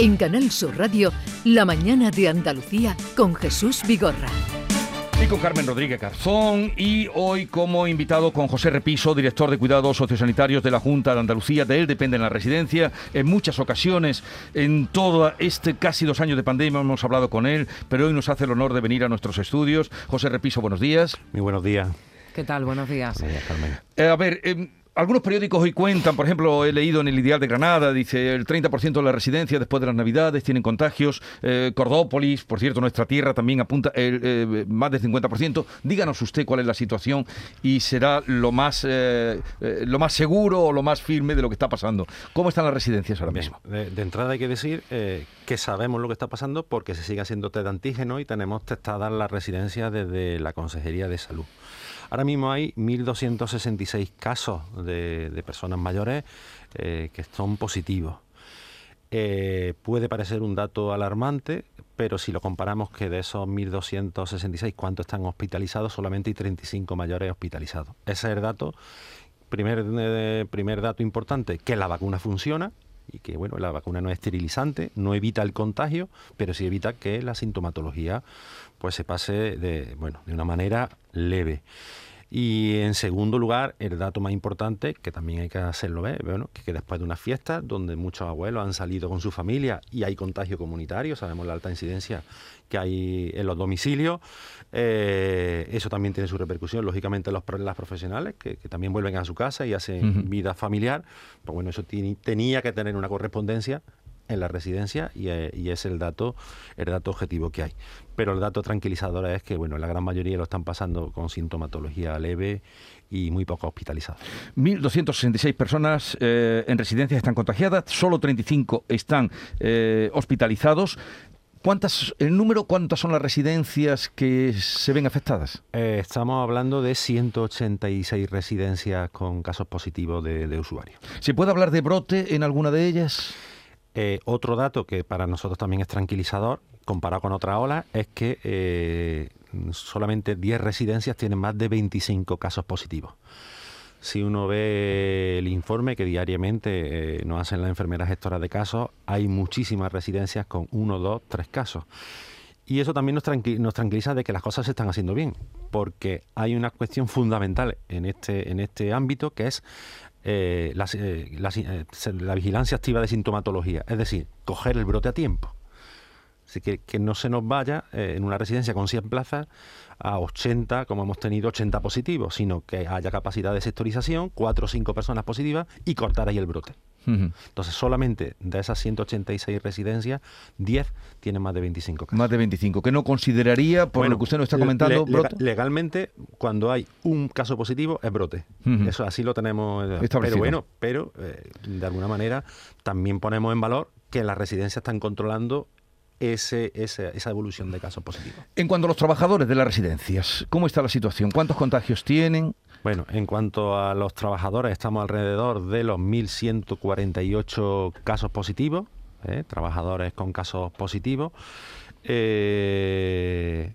En Canal Sur Radio, La mañana de Andalucía con Jesús Vigorra. Y con Carmen Rodríguez Garzón y hoy como invitado con José Repiso, director de cuidados sociosanitarios de la Junta de Andalucía. De él depende la residencia. En muchas ocasiones, en todo este casi dos años de pandemia hemos hablado con él, pero hoy nos hace el honor de venir a nuestros estudios. José Repiso, buenos días. Muy buenos días. ¿Qué tal? Buenos días. Buenos días, Carmen. Eh, a ver, eh, algunos periódicos hoy cuentan, por ejemplo, he leído en el Ideal de Granada, dice el 30% de la residencia después de las Navidades tienen contagios. Eh, Cordópolis, por cierto, nuestra tierra también apunta el, eh, más del 50%. Díganos usted cuál es la situación y será lo más, eh, eh, lo más seguro o lo más firme de lo que está pasando. ¿Cómo están las residencias ahora Bien, mismo? de, de entrada hay que decir que sabemos lo que está pasando porque se sigue haciendo test de antígeno y tenemos testadas las residencias desde la Consejería de Salud. Ahora mismo hay 1.266 casos de, personas mayores eh, que son positivos. Eh, puede parecer un dato alarmante, pero si lo comparamos que de esos 1.266, ¿cuántos están hospitalizados? Solamente hay 35 mayores hospitalizados. Ese es el dato. Primer, eh, primer dato importante, que la vacuna funciona y que bueno, la vacuna no es esterilizante, no evita el contagio, pero sí evita que la sintomatología pues se pase de, bueno, de una manera leve. Y en segundo lugar, el dato más importante, que también hay que hacerlo ver, bueno, que, que después de una fiesta donde muchos abuelos han salido con su familia y hay contagio comunitario, sabemos la alta incidencia que hay en los domicilios, eh, eso también tiene su repercusión, lógicamente, en los, las profesionales, que, que también vuelven a su casa y hacen vida familiar, pues bueno, eso tiene- tenía que tener una correspondencia en la residencia y, eh, y es el dato el dato objetivo que hay. Pero el dato tranquilizador es que bueno, la gran mayoría lo están pasando con sintomatología leve y muy poco hospitalizados. 1.266 personas eh, en residencias están contagiadas, solo 35 están eh, hospitalizados. ¿Cuántas, el número, cuántas son las residencias que se ven afectadas? Eh, estamos hablando de 186 residencias con casos positivos de, de usuarios. ¿Se puede hablar de brote en alguna de ellas? Eh, otro dato que para nosotros también es tranquilizador, comparado con otras olas, es que eh, solamente 10 residencias tienen más de 25 casos positivos. Si uno ve el informe que diariamente eh, nos hacen las enfermeras gestoras de casos, hay muchísimas residencias con uno, dos, tres casos. Y eso también nos, nos tranquiliza de que las cosas se están haciendo bien, porque hay una cuestión fundamental en este, en este ámbito que es eh, la, eh, la eh, la vigilancia activa de sintomatología, es decir, coger el brote a tiempo. Así que, que no se nos vaya eh, en una residencia con 100 plazas a 80, como hemos tenido 80 positivos, sino que haya capacidad de sectorización, 4 o 5 personas positivas y cortar ahí el brote. Entonces, solamente de esas 186 residencias, 10 tienen más de 25 casos. Más de 25, que no consideraría, por Bueno, lo que usted nos está comentando, le- brote. legalmente, cuando hay un caso positivo, es brote. Eso así lo tenemos. eh, Establecido. Pero bueno, pero eh, de alguna manera también ponemos en valor que las residencias están controlando ese, ese- esa evolución de casos positivos. En cuanto a los trabajadores de las residencias, ¿cómo está la situación? ¿Cuántos contagios tienen? Bueno, en cuanto a los trabajadores, estamos alrededor de los 1.148 casos positivos, ¿eh? trabajadores con casos positivos. Eh,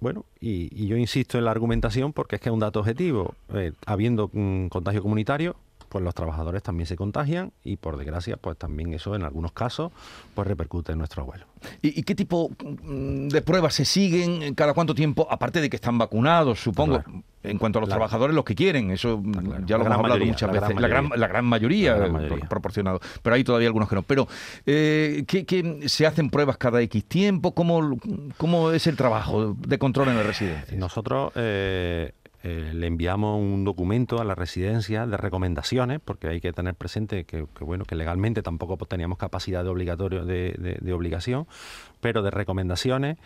bueno, y, y yo insisto en la argumentación porque es que es un dato objetivo. Eh, habiendo un contagio comunitario, pues los trabajadores también se contagian y por desgracia, pues también eso en algunos casos pues repercute en nuestro abuelo. ¿Y, y qué tipo mm, de pruebas se siguen? ¿Cada cuánto tiempo? Aparte de que están vacunados, supongo. Claro. En cuanto a los Claro. trabajadores, los que quieren. Eso mm, claro. ya lo hemos hablado mayoría, muchas la veces. gran la, gran, mayoría. la gran mayoría, La gran mayoría. pro- proporcionado. Pero hay todavía algunos que no. Pero, eh, ¿qué, qué- se hacen pruebas cada X tiempo? ¿Cómo, ¿Cómo es el trabajo de control en la residencia? Nosotros eh, eh, le enviamos un documento a la residencia de recomendaciones, porque hay que tener presente que, bueno que legalmente tampoco pues, teníamos capacidad de obligatorio de, de- obligación, pero de recomendaciones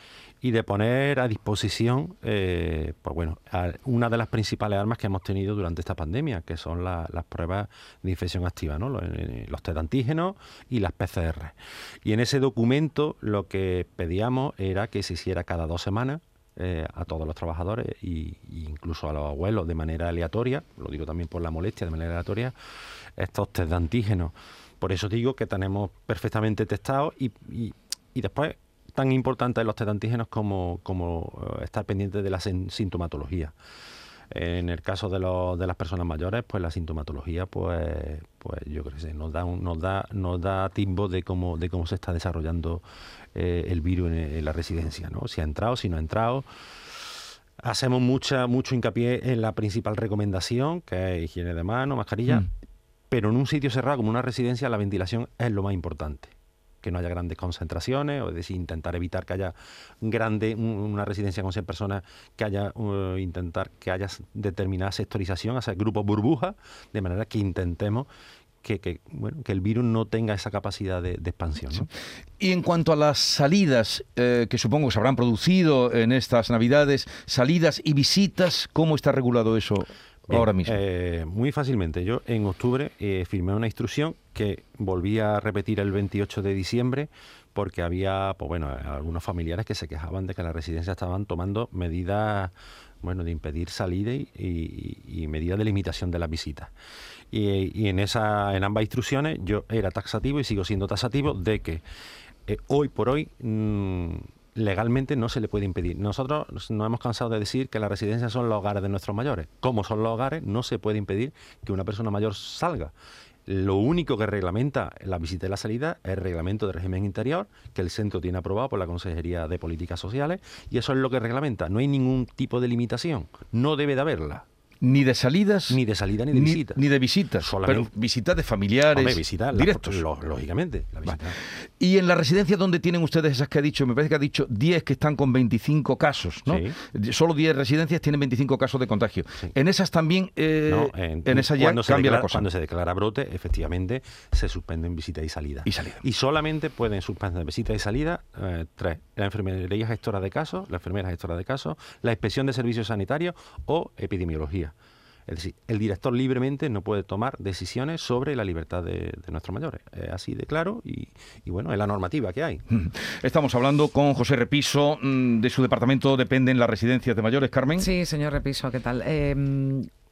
y de poner a disposición, eh, pues bueno, una de las principales armas que hemos tenido durante esta pandemia, que son la- las pruebas de infección activa, ¿no? los, eh, los test antígenos y las PCR. Y en ese documento lo que pedíamos era que se hiciera cada dos semanas eh, a todos los trabajadores y incluso a los abuelos de manera aleatoria, lo digo también por la molestia de manera aleatoria, estos test de antígenos. Por eso digo que tenemos perfectamente testados y, después tan importantes los test de antígenos como, como eh, estar pendiente de la sin- sintomatología. En el caso de, los, de las personas mayores, pues la sintomatología, pues, pues yo creo que sí, nos da nos da nos da timbo de cómo de cómo se está desarrollando eh, el virus en, la residencia, ¿no? Si ha entrado, si no ha entrado. Hacemos mucha mucho hincapié en la principal recomendación, que es higiene de mano, mascarilla, mm. pero en un sitio cerrado como una residencia la ventilación es lo más importante que no haya grandes concentraciones, o es decir, intentar evitar que haya grande, una residencia con 100 personas, que haya uh, intentar que haya determinada sectorización, hacer grupos burbujas, de manera que intentemos que, bueno, que el virus no tenga esa capacidad de, expansión. Y en cuanto a las salidas, eh, que supongo que se habrán producido en estas Navidades, salidas y visitas, ¿cómo está regulado eso? Ahora mismo? Eh, muy fácilmente. Yo en octubre eh, firmé una instrucción que volví a repetir el 28 de diciembre porque había, pues bueno, algunos familiares que se quejaban de que las residencias estaban tomando medidas, bueno, de impedir salida y, medidas de limitación de las visitas. Y, en esa, en ambas instrucciones yo era taxativo y sigo siendo taxativo de que eh, hoy por hoy mm, legalmente no se le puede impedir. Nosotros nos hemos cansado de decir que las residencias son los hogares de nuestros mayores. Como son los hogares, no se puede impedir que una persona mayor salga. Lo único que reglamenta la visita y la salida es el reglamento de régimen interior, que el centro tiene aprobado por la Consejería de Políticas Sociales, y eso es lo que reglamenta. No hay ningún tipo de limitación. No debe de haberla. Ni de salidas. Ni de salida ni de visitas. Ni de visitas. Solamente. Pero visitas de familiares. Hombre, directos. lógicamente. Y en la residencia donde tienen ustedes esas que ha dicho, me parece que ha dicho 10 que están con 25 casos, ¿no? Solo 10 residencias tienen 25 casos de contagio. En esas también, eh, en, esas ya cambia la cosa. Cuando se declara brote, efectivamente, se suspenden visitas y salidas. Y salida. Y solamente pueden suspender visitas y salidas eh, tres. La enfermería gestora de casos, la enfermera gestora de casos, la inspección de servicios sanitarios o epidemiología. Es decir, el director libremente no puede tomar decisiones sobre la libertad de, nuestros mayores. Es así de claro y, bueno, es la normativa que hay. Estamos hablando con José Repiso. Mm, de su departamento dependen las residencias de mayores, Carmen. Sí, señor Repiso, ¿qué tal? Eh,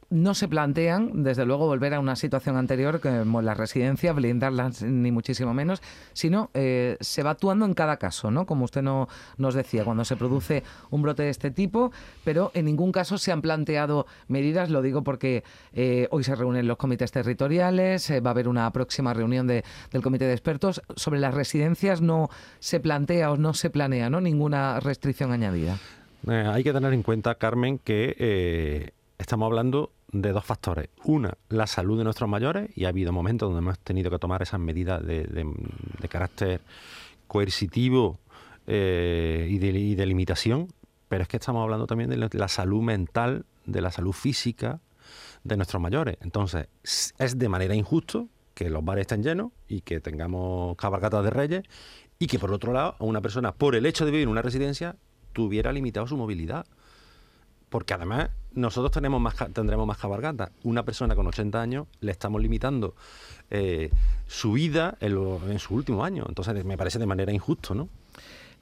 no se plantean, desde luego, volver a una situación anterior como la residencia, blindarlas ni muchísimo menos, sino eh, se va actuando en cada caso, ¿no? Como usted no, nos decía, cuando se produce un brote de este tipo, pero en ningún caso se han planteado medidas, lo digo porque eh, hoy se reúnen los comités territoriales, eh, va a haber una próxima reunión de, del comité de expertos, sobre las residencias no se plantea o no se planea, ¿no? Ninguna restricción añadida. hay que tener en cuenta, Carmen, que estamos hablando de dos factores. Una, la salud de nuestros mayores, y ha habido momentos donde hemos tenido que tomar esas medidas de, carácter coercitivo eh, y, de, limitación, pero es que estamos hablando también de la salud mental, de la salud física de nuestros mayores. Entonces, es de manera injusto que los bares estén llenos y que tengamos cabalgatas de reyes y que por otro lado una persona por el hecho de vivir en una residencia tuviera limitado su movilidad porque además nosotros tenemos más, tendremos más cabalgata. Una persona con 80 años le estamos limitando eh, su vida en, su último año. Entonces me parece de manera injusto, ¿no?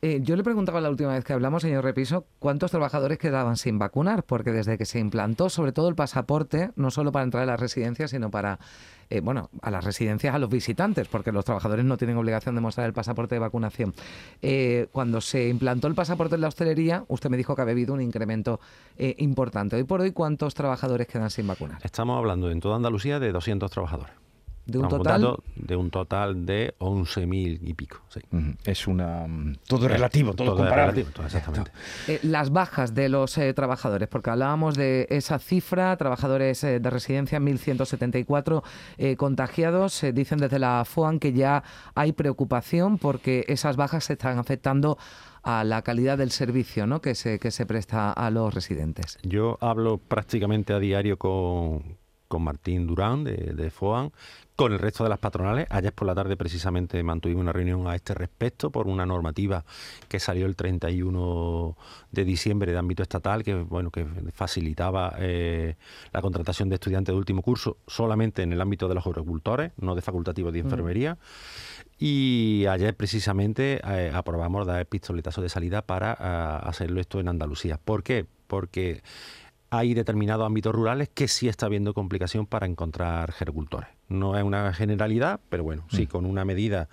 Eh, yo le preguntaba la última vez que hablamos, señor Repiso, cuántos trabajadores quedaban sin vacunar, porque desde que se implantó, sobre todo el pasaporte, no solo para entrar a las residencias, sino para eh, bueno, a las residencias, a los visitantes, porque los trabajadores no tienen obligación de mostrar el pasaporte de vacunación. Eh, cuando se implantó el pasaporte en la hostelería, usted me dijo que había habido un incremento importante. Hoy por hoy, ¿cuántos trabajadores quedan sin vacunar? Estamos hablando en toda Andalucía de 200 trabajadores. De un total de un total de 11.000 y pico. Es una todo relativo, todo, comparable. exactamente. Eh, las bajas de los eh, trabajadores, porque hablábamos de esa cifra, trabajadores eh, de residencia 1.174 contagiados, dicen desde la FOAN que ya hay preocupación porque esas bajas se están afectando a la calidad del servicio ¿no? que, se, que se presta a los residentes. Yo hablo prácticamente a diario con, con Martín Durán de, de FOAN con el resto de las patronales. Ayer por la tarde precisamente mantuvimos una reunión a este respecto por una normativa que salió el 31 de diciembre de ámbito estatal que bueno que facilitaba eh, la contratación de estudiantes de último curso solamente en el ámbito de los agricultores, no de facultativos de mm. enfermería. Y ayer precisamente eh, aprobamos dar pistoletazo de salida para eh, hacerlo esto en Andalucía. ¿Por qué? Porque hay determinados ámbitos rurales que sí está habiendo complicación para encontrar gericultores. No es una generalidad, pero bueno, sí, mm. con una medida,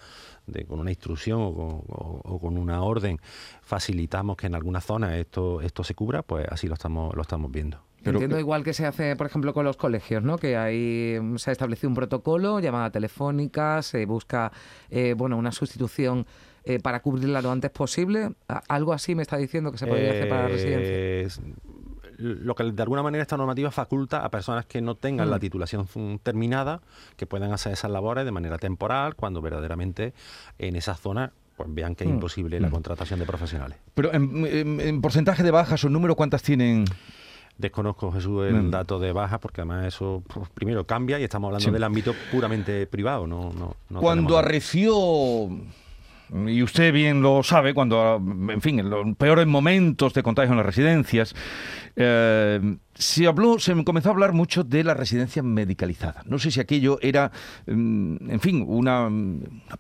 de, con una instrucción o con, una orden facilitamos que en algunas zonas esto, esto se cubra, pues así lo estamos, lo estamos viendo. Entiendo igual que se hace, por ejemplo, con los colegios, ¿no? Que ahí se ha establecido un protocolo, llamada telefónica, se busca, eh, bueno, una sustitución eh, para cubrirla lo antes posible. Algo así me está diciendo que se podría hacer para la residencia. Lo que de alguna manera esta normativa faculta a personas que no tengan la mm. titulación terminada que puedan hacer esas labores de manera temporal cuando verdaderamente en esa zona pues vean que es mm. imposible la mm. contratación de profesionales. Pero en, porcentaje de bajas o número, ¿cuántas tienen? Desconozco, Jesús, el dato de bajas, porque además eso pues, primero cambia y estamos hablando del ámbito puramente privado. No, no, Cuando arreció y usted bien lo sabe, cuando, en fin, en los peores momentos de contagio en las residencias, eh, se habló, se comenzó a hablar mucho de la residencia medicalizada. No sé si aquello era, mm, en fin, una,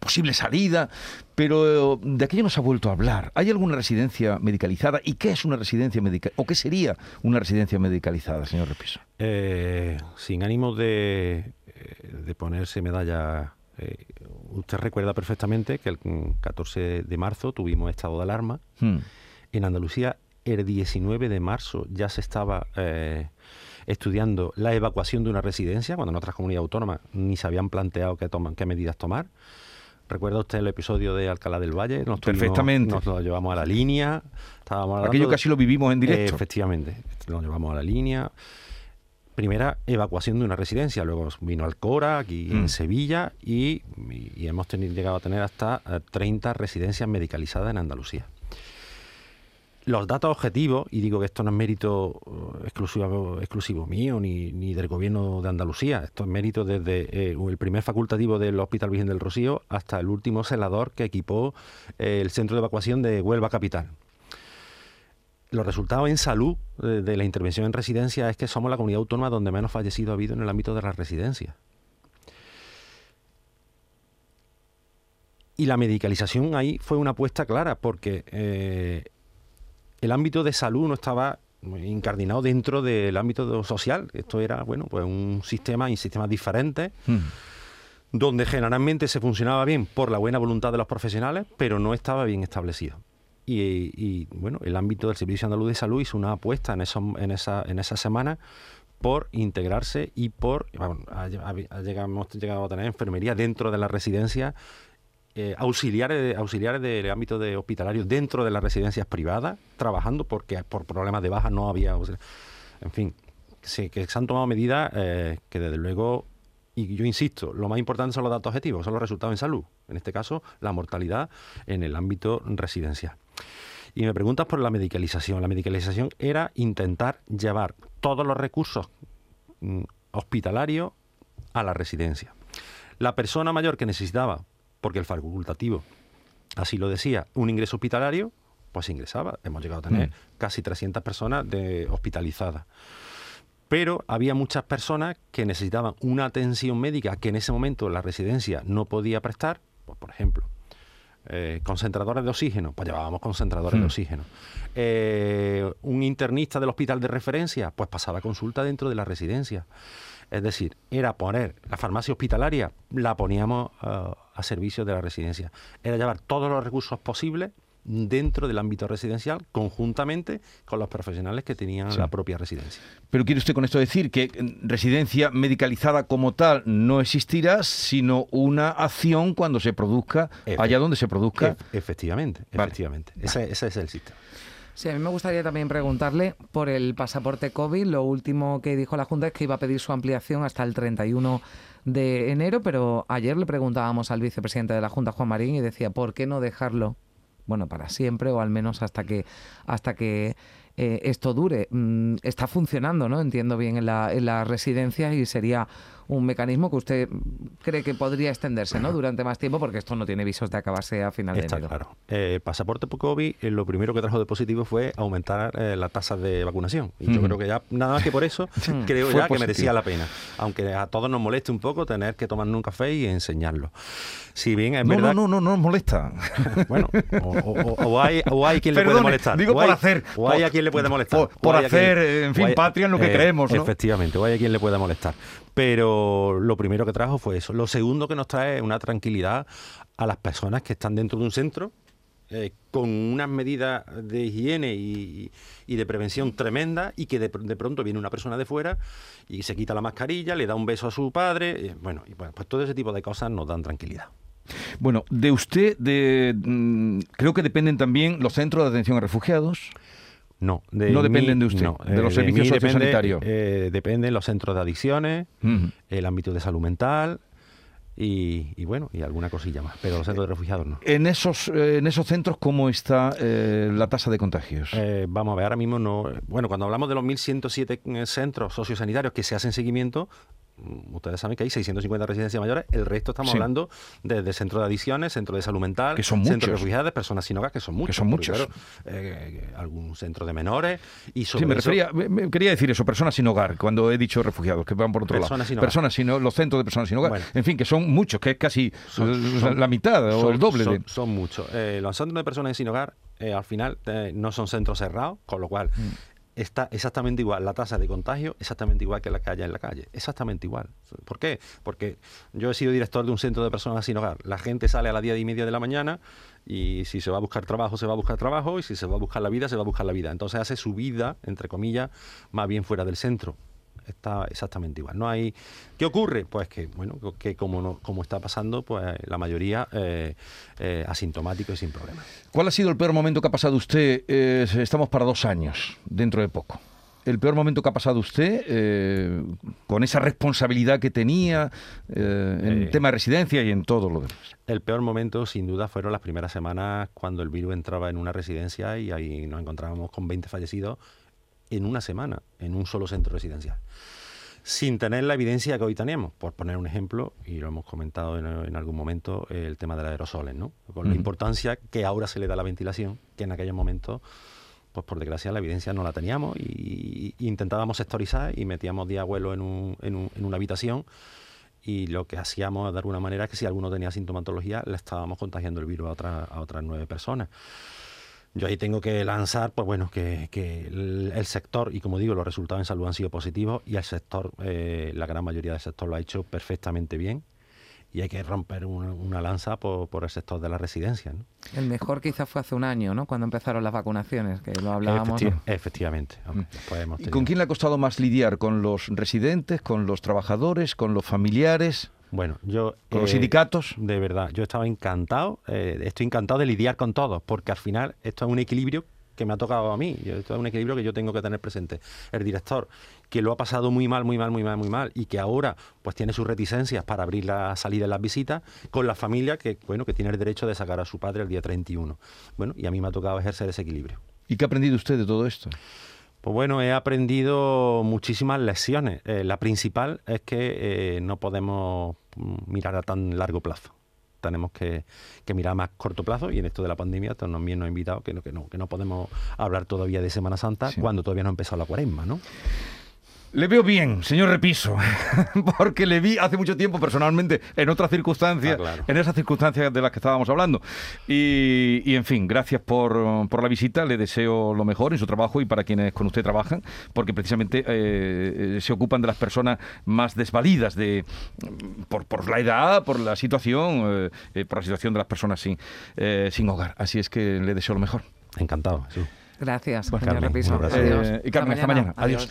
posible salida, pero de aquello no se ha vuelto a hablar. ¿Hay alguna residencia medicalizada? ¿Y qué es una residencia medicalizada? ¿O qué sería una residencia medicalizada, señor Repiso? Eh, sin ánimo de, eh, de ponerse medalla usted recuerda perfectamente que el 14 de marzo tuvimos estado de alarma. Hmm. En Andalucía, el 19 de marzo ya se estaba eh, estudiando la evacuación de una residencia, cuando en otras comunidades autónomas ni se habían planteado qué, toman, qué medidas tomar. ¿Recuerda usted el episodio de Alcalá del Valle? Perfectamente. nos lo llevamos a la línea. Estábamos Aquello casi lo vivimos en directo. efectivamente. Lo llevamos a la línea primera evacuación de una residencia, luego vino Alcora, aquí en mm. Sevilla, y, hemos tenido, llegado a tener hasta 30 eh, residencias medicalizadas en Andalucía. Los datos objetivos, y digo que esto no es mérito eh, exclusivo, exclusivo mío ni, del gobierno de Andalucía, esto es mérito desde eh, el primer facultativo del Hospital Virgen del Rocío hasta el último celador que equipó el centro de evacuación de Huelva Capital los resultados en salud de, la intervención en residencia es que somos la comunidad autónoma donde menos fallecidos ha habido en el ámbito de las residencias. Y la medicalización ahí fue una apuesta clara, porque eh, el ámbito de salud no estaba incardinado dentro del ámbito social. Esto era, bueno, pues un sistema y sistemas diferentes, hmm. donde generalmente se funcionaba bien por la buena voluntad de los profesionales, pero no estaba bien establecido. Y, bueno, el ámbito del Servicio Andaluz de Salud hizo una apuesta en, eso, en, esa, en esa semana por integrarse y por, hemos llegado a tener enfermería dentro de la residencia, eh, auxiliares, auxiliares del ámbito de hospitalario dentro de las residencias privadas, trabajando porque por problemas de baja no había... En fin, que se han tomado medidas eh, que desde luego y yo insisto, lo más importante son los datos objetivos, son los resultados en salud. En este caso, la mortalidad en el ámbito residencial. Y me preguntas por la medicalización. La medicalización era intentar llevar todos los recursos mm, hospitalarios a la residencia. La persona mayor que necesitaba, porque el facultativo así lo decía, un ingreso hospitalario, pues ingresaba. Hemos llegado a tener mm. casi 300 personas de hospitalizadas. Pero había muchas personas que necesitaban una atención médica que en ese momento la residencia no podía prestar, pues, por ejemplo, eh, concentradores de oxígeno, pues llevábamos concentradores de hmm. oxígeno. Eh, un internista del hospital de referencia, pues pasaba consulta dentro de la residencia. Es decir, era poner la farmacia hospitalaria, la poníamos eh, a servicio de la residencia. Era llevar todos los recursos posibles dentro del ámbito residencial conjuntamente con los profesionales que tenían la propia residencia. Pero quiere usted con esto decir que residencia medicalizada como tal no existirá, sino una acción cuando se produzca, allá donde se produzca. efectivamente, efectivamente. Ese, ese es el sistema. Sí, a mí me gustaría también preguntarle por el pasaporte COVID. Lo último que dijo la Junta es que iba a pedir su ampliación hasta el 31 de enero, pero ayer le preguntábamos al vicepresidente de la Junta, Juan Marín, y decía, ¿por qué no dejarlo bueno, para siempre o al menos hasta que, hasta que eh, esto dure. Mm, está funcionando, ¿no? Entiendo bien en la, en la residencia y sería un mecanismo que usted cree que podría extenderse ¿no? durante más tiempo, porque esto no tiene visos de acabarse a final de Está claro. Eh, pasaporte por COVID, eh, lo primero que trajo de positivo fue aumentar eh, la tasa de vacunación. Y yo creo que ya, nada más que por eso, creo ya que merecía la pena. Aunque a todos nos moleste un poco tener que tomarnos un café y enseñarlo. Si bien es no, verdad... No, no, no, no nos molesta. bueno, o, hay, o hay quien le puede molestar. Digo por hacer. O hay a quien le puede molestar. Por, hacer, en fin, patria en lo que creemos, ¿no? Efectivamente, o hay a quien le pueda molestar pero lo primero que trajo fue eso. Lo segundo que nos trae es una tranquilidad a las personas que están dentro de un centro eh, con unas medidas de higiene y, de prevención tremenda y que de, de, pronto viene una persona de fuera y se quita la mascarilla, le da un beso a su padre, eh, bueno, y pues todo ese tipo de cosas nos dan tranquilidad. Bueno, de usted, de, mm, creo que dependen también los centros de atención a refugiados. No, de no dependen de usted, de los servicios sociosanitarios. Eh, dependen los centros de adicciones, el ámbito de salud mental, y, bueno, y alguna cosilla más, pero los centros de refugiados no. En esos, eh, en esos centros, ¿cómo está eh, la tasa de contagios? Eh, vamos a ver, ahora mismo no. Bueno, cuando hablamos de los 1.107 centros sociosanitarios que se hacen seguimiento, ustedes saben que hay 650 residencias mayores, el resto estamos hablando de, centro de adicciones, centro de salud mental, que son centro de refugiados, personas sin hogar, que son muchos. Que son muchos. Eh, algún centro de menores y sobre sí, me, refería, me, quería decir eso, personas sin hogar, cuando he dicho refugiados, que van por otro personas lado. Sin personas sin los centros de personas sin hogar. en fin, que son muchos, que es casi la mitad o el doble. Son, de... son muchos. Eh, los centros de personas sin hogar, eh, al final, no son centros cerrados, con lo cual... Mm está exactamente igual, la tasa de contagio exactamente igual que la calle en la calle, exactamente igual. ¿Por qué? Porque yo he sido director de un centro de personas sin hogar. La gente sale a las 10 y media de la mañana y si se va a buscar trabajo, se va a buscar trabajo y si se va a buscar la vida, se va a buscar la vida. Entonces hace su vida, entre comillas, más bien fuera del centro está exactamente igual. No hay ¿Qué ocurre? Pues que, bueno, que como, no, como está pasando, pues la mayoría eh, eh, asintomático y sin problemas. ¿Cuál ha sido el peor momento que ha pasado usted? Eh, estamos para dos años, dentro de poco. El peor momento que ha pasado usted con esa responsabilidad que tenía en tema de residencia y en todo lo demás. El peor momento, sin duda, fueron las primeras semanas cuando el virus entraba en una residencia y ahí nos encontrábamos con 20 fallecidos en una semana en un solo centro residencial. Sin tener la evidencia que hoy tenemos, por poner un ejemplo, y lo hemos comentado en, algún momento, el tema de los aerosoles, ¿no? Con la importancia que ahora se le da a la ventilación, que en aquellos momentos pues por desgracia la evidencia no la teníamos y, intentábamos sectorizar y metíamos día vuelo en, un, en, una habitación y lo que hacíamos de alguna manera es que si alguno tenía sintomatología le estábamos contagiando el virus a, a otras nueve personas. Yo ahí tengo que lanzar, pues bueno, que, el, sector, y como digo, los resultados en salud han sido positivos y el sector, eh, la gran mayoría del sector lo ha hecho perfectamente bien y hay que romper una, lanza por, el sector de la residencia. ¿no? El mejor quizás fue hace un año, ¿no? Cuando empezaron las vacunaciones, que lo hablábamos. Efectivamente. Mm. ¿Y con quién le ha costado más lidiar? ¿Con los residentes, con los trabajadores, con los familiares? Bueno, yo... ¿Con los eh, sindicatos? De verdad, yo estaba encantado, eh, estoy encantado de lidiar con todos, porque al final esto es un equilibrio que me ha tocado a mí, esto es un equilibrio que yo tengo que tener presente. El director, que lo ha pasado muy mal, muy mal, muy mal, muy mal, y que ahora pues tiene sus reticencias para abrir la salida en las visitas, con la familia que, bueno, que tiene el derecho de sacar a su padre el día 31. Bueno, y a mí me ha tocado ejercer ese equilibrio. ¿Y qué ha aprendido usted de todo esto? Pues bueno, he aprendido muchísimas lecciones. Eh, la principal es que eh, no podemos mirar a tan largo plazo. Tenemos que, mirar a más corto plazo y en esto de la pandemia también nos ha invitado que no, que no, que no podemos hablar todavía de Semana Santa cuando todavía no ha empezado la cuaresma, ¿no? Le veo bien, señor Repiso, porque le vi hace mucho tiempo personalmente en otras circunstancias, ah, en esas circunstancias de las que estábamos hablando. Y, en fin, gracias por, la visita, le deseo lo mejor en su trabajo y para quienes con usted trabajan, porque precisamente eh, se ocupan de las personas más desvalidas de, por, la edad, por la situación, eh, eh, por la situación de las personas sin, sin hogar. Así es que le deseo lo mejor. Encantado. Sí. Gracias, señor Repiso. y Carmen, hasta mañana. Adiós.